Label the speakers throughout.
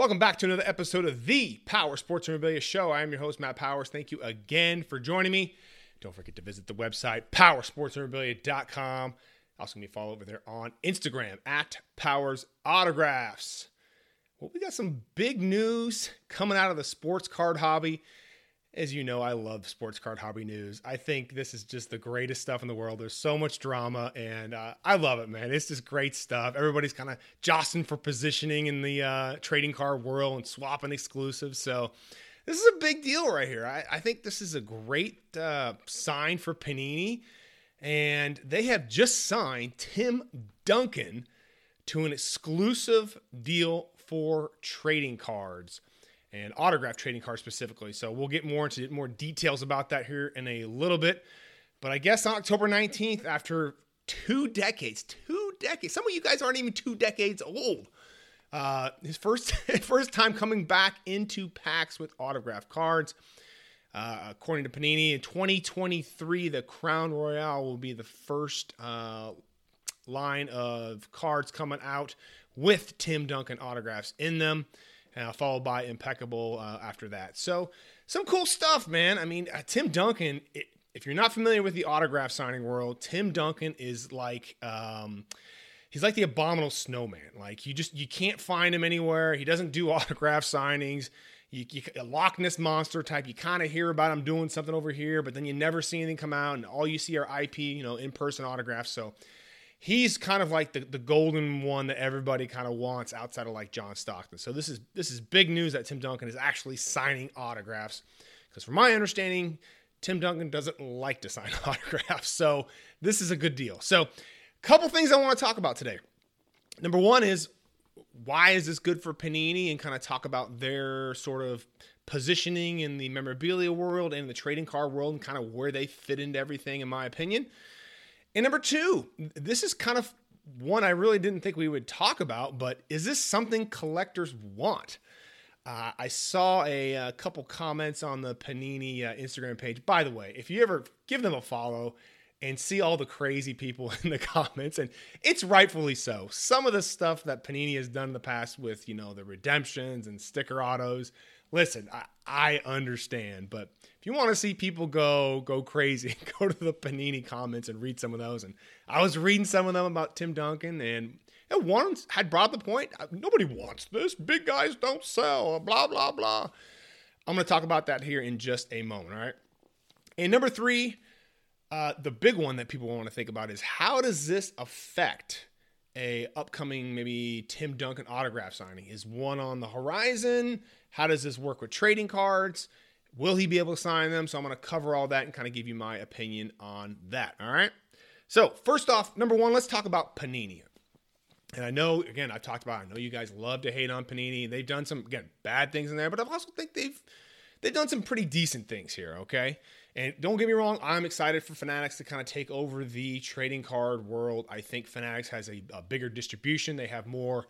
Speaker 1: Welcome back to another episode of the Power Sports Memorabilia Show. I am your host, Matt Powers. Thank you again for joining me. Don't forget to visit the website, powersportsmemorabilia.com. Also, give me a follow over there on Instagram at Powers Autographs. Well, we got some big news coming out of the sports card hobby. As you know, I love sports card hobby news. I think this is just the greatest stuff in the world. There's so much drama, and uh, I love it, man. It's just great stuff. Everybody's kind of jostling for positioning in the uh, trading card world and swapping exclusives. So, this is a big deal right here. I, I think this is a great uh, sign for Panini, and they have just signed Tim Duncan to an exclusive deal for trading cards and autograph trading cards specifically. So we'll get more into more details about that here in a little bit. But I guess on October 19th, after two decades, two decades, some of you guys aren't even two decades old. Uh, his first first time coming back into packs with autograph cards. Uh, according to Panini, in 2023, the Crown Royale will be the first uh, line of cards coming out with Tim Duncan autographs in them uh, followed by Impeccable uh, after that. So, some cool stuff, man. I mean, uh, Tim Duncan, it, if you're not familiar with the autograph signing world, Tim Duncan is like. Um, he's like the abominable snowman. Like you just you can't find him anywhere. He doesn't do autograph signings. You, you a Loch Ness monster type. You kind of hear about him doing something over here, but then you never see anything come out, and all you see are IP, you know, in person autographs. So he's kind of like the, the golden one that everybody kind of wants outside of like John Stockton. So this is this is big news that Tim Duncan is actually signing autographs. Because from my understanding, Tim Duncan doesn't like to sign autographs. So this is a good deal. So a couple things I want to talk about today. Number one is why is this good for Panini and kind of talk about their sort of positioning in the memorabilia world and the trading card world and kind of where they fit into everything in my opinion. And number two, this is kind of one I really didn't think we would talk about, but is this something collectors want? Uh, I saw a, a, couple comments on the Panini uh, Instagram page. By the way, if you ever give them a follow and see all the crazy people in the comments, and it's rightfully so. Some of the stuff that Panini has done in the past with, you know, the redemptions and sticker autos, listen, I, I understand, but if you want to see people go go crazy, go to the Panini comments and read some of those. And I was reading some of them about Tim Duncan, and one had brought the point: nobody wants this. Big guys don't sell. Blah blah blah. I'm going to talk about that here in just a moment. All right. And number three, uh, the big one that people want to think about is how does this affect a upcoming maybe Tim Duncan autograph signing? Is one on the horizon? How does this work with trading cards? Will he be able to sign them? So I'm going to cover all that and kind of give you my opinion on that. All right. So, first off, number one, let's talk about Panini. And I know, again, I've talked about. I know you guys love to hate on Panini. They've done some again bad things in there, but I also think they've they've done some pretty decent things here. Okay, and don't get me wrong, I'm excited for Fanatics to kind of take over the trading card world. I think Fanatics has a, a bigger distribution. They have more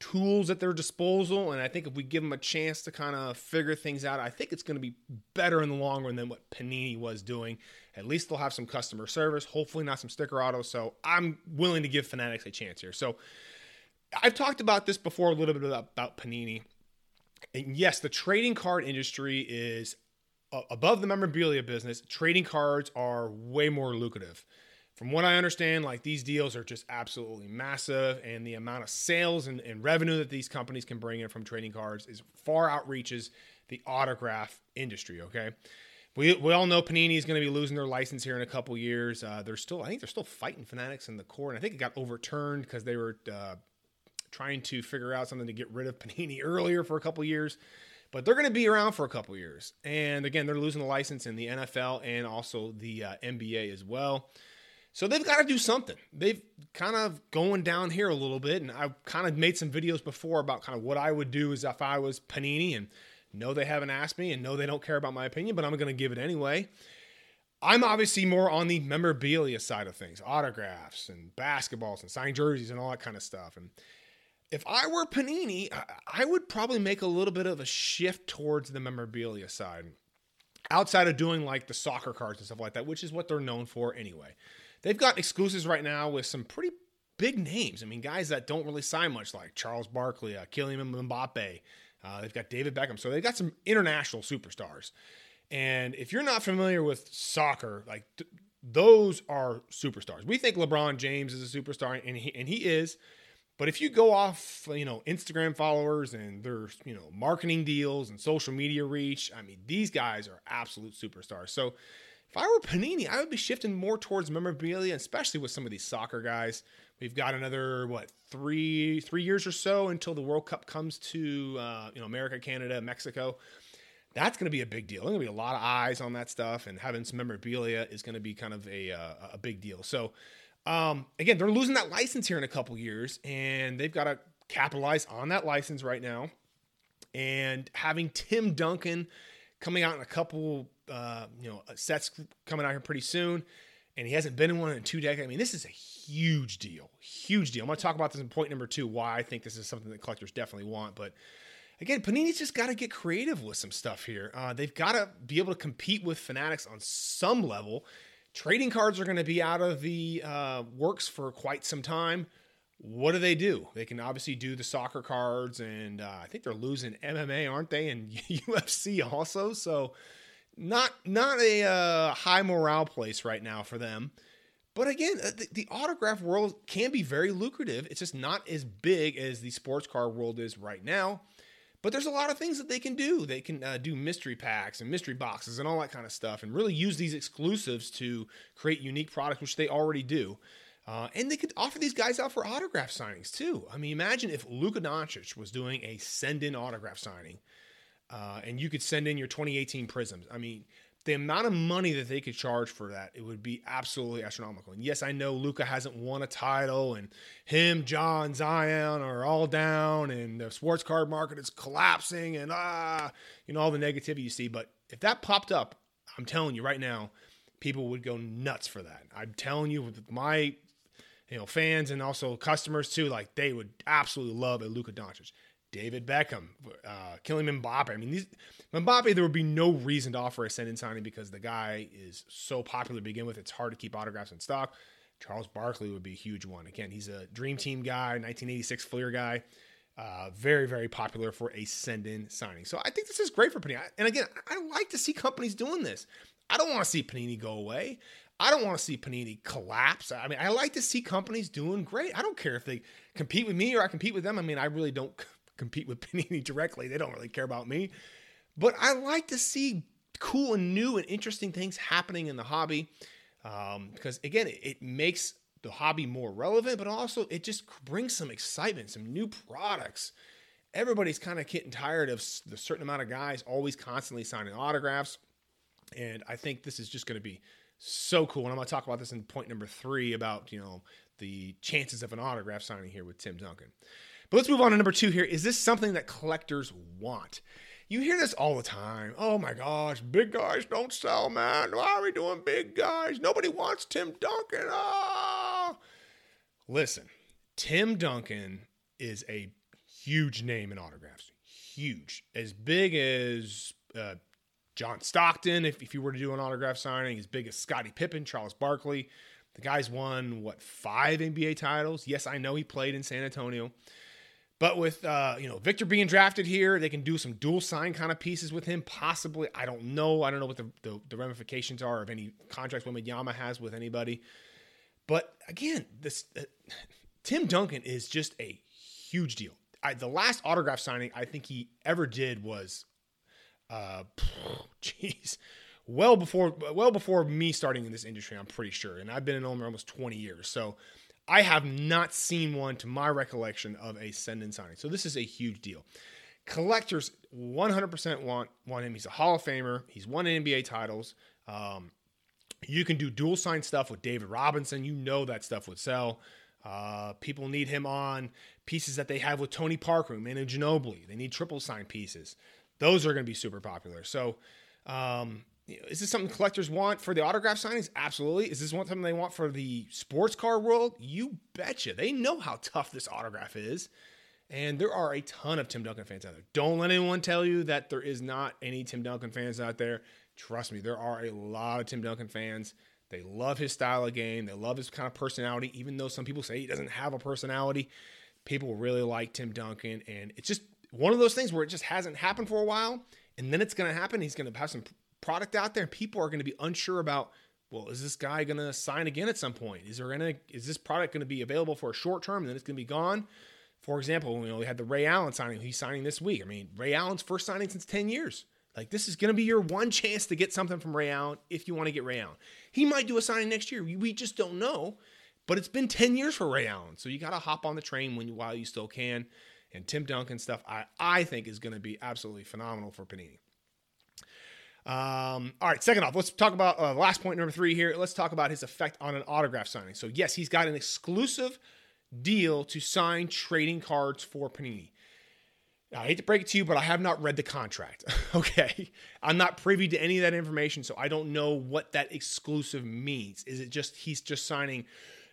Speaker 1: tools at their disposal. And I think if we give them a chance to kind of figure things out, I think it's going to be better in the long run than what Panini was doing. At least they'll have some customer service, hopefully not some sticker auto. So I'm willing to give Fanatics a chance here. So I've talked about this before a little bit about, about Panini. And yes, the trading card industry is above the memorabilia business. Trading cards are way more lucrative from what I understand, like these deals are just absolutely massive, and the amount of sales and, and, revenue that these companies can bring in from trading cards is far outreaches the autograph industry. Okay, we, we all know Panini is going to be losing their license here in a couple years. Uh, they're still, I think, they're still fighting Fanatics in the court, and I think it got overturned because they were uh, trying to figure out something to get rid of Panini earlier for a couple years. But they're going to be around for a couple years, and again, they're losing the license in the NFL and also the uh, NBA as well. So they've got to do something. They've kind of going down here a little bit, and I've kind of made some videos before about kind of what I would do as if I was Panini, and no, they haven't asked me, and no, they don't care about my opinion, but I'm going to give it anyway. I'm obviously more on the memorabilia side of things, autographs and basketballs and signed jerseys and all that kind of stuff. And if I were Panini, I would probably make a little bit of a shift towards the memorabilia side outside of doing like the soccer cards and stuff like that, which is what they're known for anyway. They've got exclusives right now with some pretty big names. I mean, guys that don't really sign much, like Charles Barkley, uh, Kylian Mbappe. Uh, they've got David Beckham. So they've got some international superstars. And if you're not familiar with soccer, like th- those are superstars. We think LeBron James is a superstar, and he and he is. But if you go off, you know, Instagram followers and their, you know, marketing deals and social media reach, I mean, these guys are absolute superstars. So if I were Panini, I would be shifting more towards memorabilia, especially with some of these soccer guys. We've got another what three three years or so until the World Cup comes to uh, you know America, Canada, Mexico. That's going to be a big deal. There's going to be a lot of eyes on that stuff, and having some memorabilia is going to be kind of a uh, a big deal. So um, again, they're losing that license here in a couple years, and they've got to capitalize on that license right now. And having Tim Duncan coming out in a couple, uh, you know, sets coming out here pretty soon, and he hasn't been in one in two decades. I mean, this is a huge deal, huge deal. I'm going to talk about this in point number two. Why I think this is something that collectors definitely want, but again, Panini's just got to get creative with some stuff here. Uh, they've got to be able to compete with Fanatics on some level. Trading cards are going to be out of the uh, works for quite some time. What do they do? They can obviously do the soccer cards, and uh, I think they're losing MMA, aren't they? And UFC also. So not not a uh, high morale place right now for them. But again, uh, the, the, autograph world can be very lucrative. It's just not as big as the sports card world is right now. But there's a lot of things that they can do. They can uh, do mystery packs and mystery boxes and all that kind of stuff, and really use these exclusives to create unique products, which they already do. Uh, and they could offer these guys out for autograph signings too. I mean, imagine if Luka Doncic was doing a send in autograph signing, uh, and you could send in your 2018 Prizms. I mean, the amount of money that they could charge for that, it would be absolutely astronomical. And yes, I know Luka hasn't won a title, and him, Ja, Zion are all down, and the sports card market is collapsing, and ah, you know all the negativity you see. But if that popped up, I'm telling you right now, people would go nuts for that. I'm telling you, with my you know, fans and also customers too, like they would absolutely love a Luka Doncic. David Beckham, uh, Kylian Mbappe. I mean, these Mbappe, there would be no reason to offer a send-in signing because the guy is so popular to begin with. It's hard to keep autographs in stock. Charles Barkley would be a huge one. Again, he's a Dream Team guy, 1986 Fleer guy. Uh, very, very popular for a send-in signing. So I think this is great for Panini. And again, I like to see companies doing this. I don't want to see Panini go away. I don't want to see Panini collapse. I mean, I like to see companies doing great. I don't care if they compete with me or I compete with them. I mean, I really don't compete with Panini directly. They don't really care about me. But I like to see cool and new and interesting things happening in the hobby um, because, again, it, it makes the hobby more relevant, but also it just brings some excitement, some new products. Everybody's kind of getting tired of the certain amount of guys always constantly signing autographs. And I think this is just going to be so cool. And I'm going to talk about this in point number three about, you know, the chances of an autograph signing here with Tim Duncan. But let's move on to number two here. Is this something that collectors want? You hear this all the time. Oh my gosh, big guys don't sell, man. Why are we doing big guys? Nobody wants Tim Duncan. Oh. Listen, Tim Duncan is a huge name in autographs. Huge. As big as uh, John Stockton, if, if you were to do an autograph signing, as big as Scottie Pippen, Charles Barkley. The guy's won, what, five NBA titles? Yes, I know he played in San Antonio. But with uh, you know Victor being drafted here, they can do some dual sign kind of pieces with him. Possibly, I don't know. I don't know what the, the, the ramifications are of any contracts Wembanyama has with anybody. But again, this uh, Tim Duncan is just a huge deal. I, the last autograph signing I think he ever did was uh, jeez, well before well before me starting in this industry. I'm pretty sure, and I've been in Omer almost 20 years, so I have not seen one to my recollection of a send-in signing. So this is a huge deal. Collectors 100% want want him. He's a Hall of Famer. He's won NBA titles. Um, you can do dual sign stuff with David Robinson. You know that stuff would sell. Uh, people need him on pieces that they have with Tony Parker, Manu Ginobili. They need triple sign pieces those are going to be super popular. So, um, is this something collectors want for the autograph signings? Absolutely. Is this something they want for the sports card world? You betcha. They know how tough this autograph is. And there are a ton of Tim Duncan fans out there. Don't let anyone tell you that there is not any Tim Duncan fans out there. Trust me, there are a lot of Tim Duncan fans. They love his style of game. They love his kind of personality, even though some people say he doesn't have a personality. People really like Tim Duncan. And it's just one of those things where it just hasn't happened for a while. And then it's going to happen. He's going to have some product out there, and people are going to be unsure about well, is this guy going to sign again at some point? Is there going is this product going to be available for a short term and then it's going to be gone? For example, you know, we had the Ray Allen signing. He's signing this week. I mean, Ray Allen's first signing since 10 years. Like this is going to be your one chance to get something from Ray Allen if you want to get Ray Allen. He might do a signing next year. We just don't know. But it's been 10 years for Ray Allen. So you got to hop on the train when you, while you still can. And Tim Duncan stuff, I, I think is going to be absolutely phenomenal for Panini. Um, all right, second off, let's talk about uh, last point number three here. Let's talk about his effect on an autograph signing. So, yes, he's got an exclusive deal to sign trading cards for Panini. I hate to break it to you, but I have not read the contract. okay. I'm not privy to any of that information, so I don't know what that exclusive means. Is it just he's just signing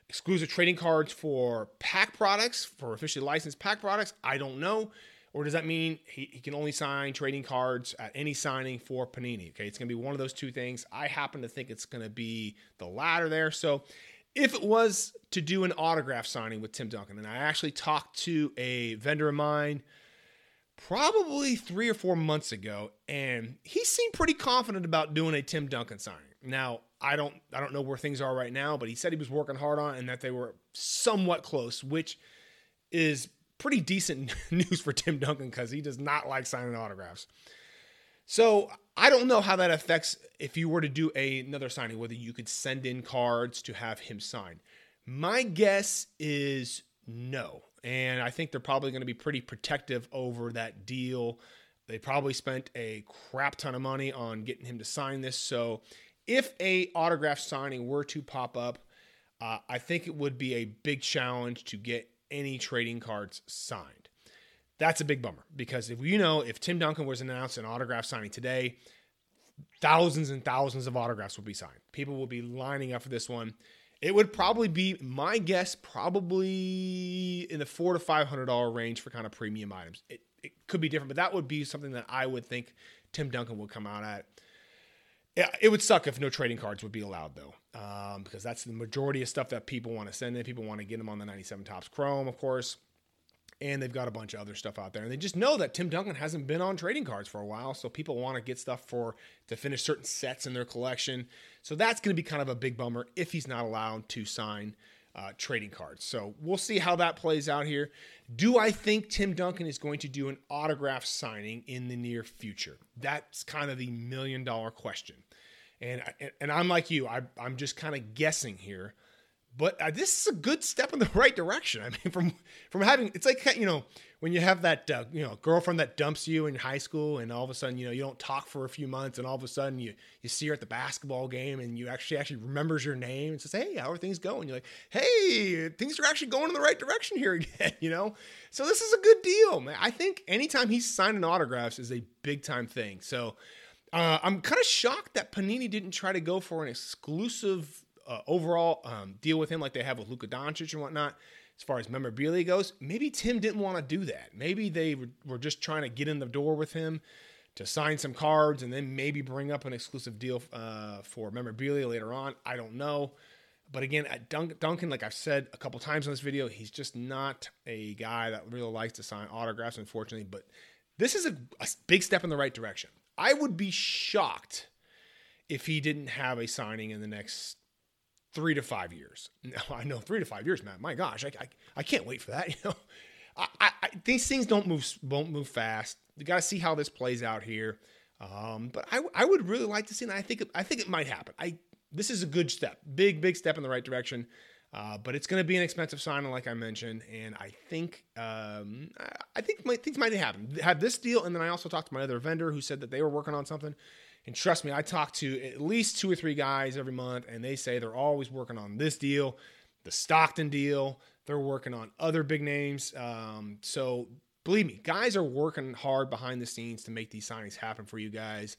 Speaker 1: exclusive trading cards for pack products, for officially licensed pack products? I don't know. Or does that mean he, he can only sign trading cards at any signing for Panini? Okay, it's going to be one of those two things. I happen to think it's going to be the latter there. So if it was to do an autograph signing with Tim Duncan, and I actually talked to a vendor of mine probably three or four months ago, and he seemed pretty confident about doing a Tim Duncan signing. Now, I don't I don't know where things are right now, but he said he was working hard on it and that they were somewhat close, which is pretty decent news for Tim Duncan because he does not like signing autographs. So I don't know how that affects if you were to do a, another signing, whether you could send in cards to have him sign. My guess is no. And I think they're probably going to be pretty protective over that deal. They probably spent a crap ton of money on getting him to sign this. So if a autograph signing were to pop up, uh, I think it would be a big challenge to get any trading cards signed. That's a big bummer because if you know, if Tim Duncan was announced an autograph signing today, thousands and thousands of autographs would be signed. People will be lining up for this one. It would probably be my guess, probably in the four to five hundred dollar range for kind of premium items. It, it could be different, but that would be something that I would think Tim Duncan would come out at. Yeah, it would suck if no trading cards would be allowed though, um, because that's the majority of stuff that people want to send in. People want to get them on the 97 Topps Chrome, of course, and they've got a bunch of other stuff out there. And they just know that Tim Duncan hasn't been on trading cards for a while, so people want to get stuff for to finish certain sets in their collection. So that's going to be kind of a big bummer if he's not allowed to sign uh, trading cards. So we'll see how that plays out here. Do I think Tim Duncan is going to do an autograph signing in the near future? That's kind of the million dollar question. And and I'm like you, I, I'm just kind of guessing here, but uh, this is a good step in the right direction. I mean, from from having it's like you know when you have that uh, you know girlfriend that dumps you in high school, and all of a sudden you know you don't talk for a few months, and all of a sudden you you see her at the basketball game, and you actually actually remembers your name and says, "Hey, how are things going?" You're like, "Hey, things are actually going in the right direction here again," you know. So this is a good deal, man. I think anytime he's signing autographs is a big time thing. So uh, I'm kind of shocked that Panini didn't try to go for an exclusive uh, overall um, deal with him like they have with Luka Doncic and whatnot. As far as memorabilia goes, maybe Tim didn't want to do that. Maybe they were just trying to get in the door with him to sign some cards and then maybe bring up an exclusive deal uh, for memorabilia later on. I don't know. But again, Duncan, like I've said a couple times in this video, he's just not a guy that really likes to sign autographs, unfortunately. But this is a, a big step in the right direction. I would be shocked if he didn't have a signing in the next three to five years. Now I know three to five years, man. My gosh, I, I, I can't wait for that. You know, I, I, these things don't move won't move fast. You got to see how this plays out here. Um, but I, I would really like to see, and I think I think it might happen. I this is a good step, big big step in the right direction. Uh, but it's going to be an expensive signing, like I mentioned, and I think um, I think my, things might happen. Have this deal, and then I also talked to my other vendor who said that they were working on something. And trust me, I talk to at least two or three guys every month, and they say they're always working on this deal, the Stockton deal. They're working on other big names. Um, so believe me, guys are working hard behind the scenes to make these signings happen for you guys.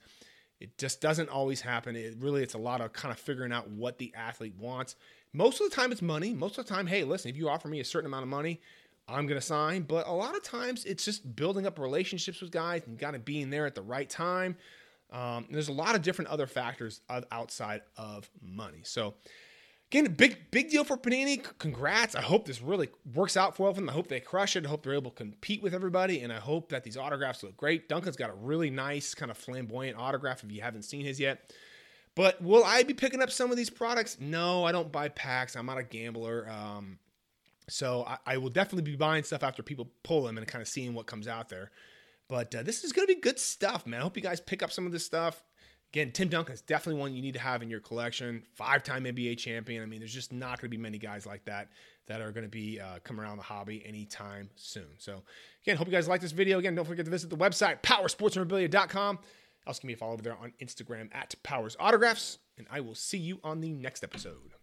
Speaker 1: It just doesn't always happen. It really, it's a lot of kind of figuring out what the athlete wants. Most of the time, it's money. Most of the time, hey, listen, if you offer me a certain amount of money, I'm going to sign. But a lot of times, it's just building up relationships with guys and kind of being there at the right time. Um, there's a lot of different other factors outside of money. So, again, big big deal for Panini. Congrats! I hope this really works out for them. I hope they crush it. I hope they're able to compete with everybody, and I hope that these autographs look great. Duncan's got a really nice kind of flamboyant autograph. If you haven't seen his yet. But will I be picking up some of these products? No, I don't buy packs. I'm not a gambler. Um, so I, I, will definitely be buying stuff after people pull them and kind of seeing what comes out there. But uh, this is going to be good stuff, man. I hope you guys pick up some of this stuff. Again, Tim Duncan is definitely one you need to have in your collection. Five time NBA champion. I mean, there's just not going to be many guys like that that are going to be uh, coming around the hobby anytime soon. So, again, hope you guys like this video. Again, don't forget to visit the website, powersportsmemorabilia.com. Also, give me a follow over there on Instagram at Powers Autographs. And I will see you on the next episode.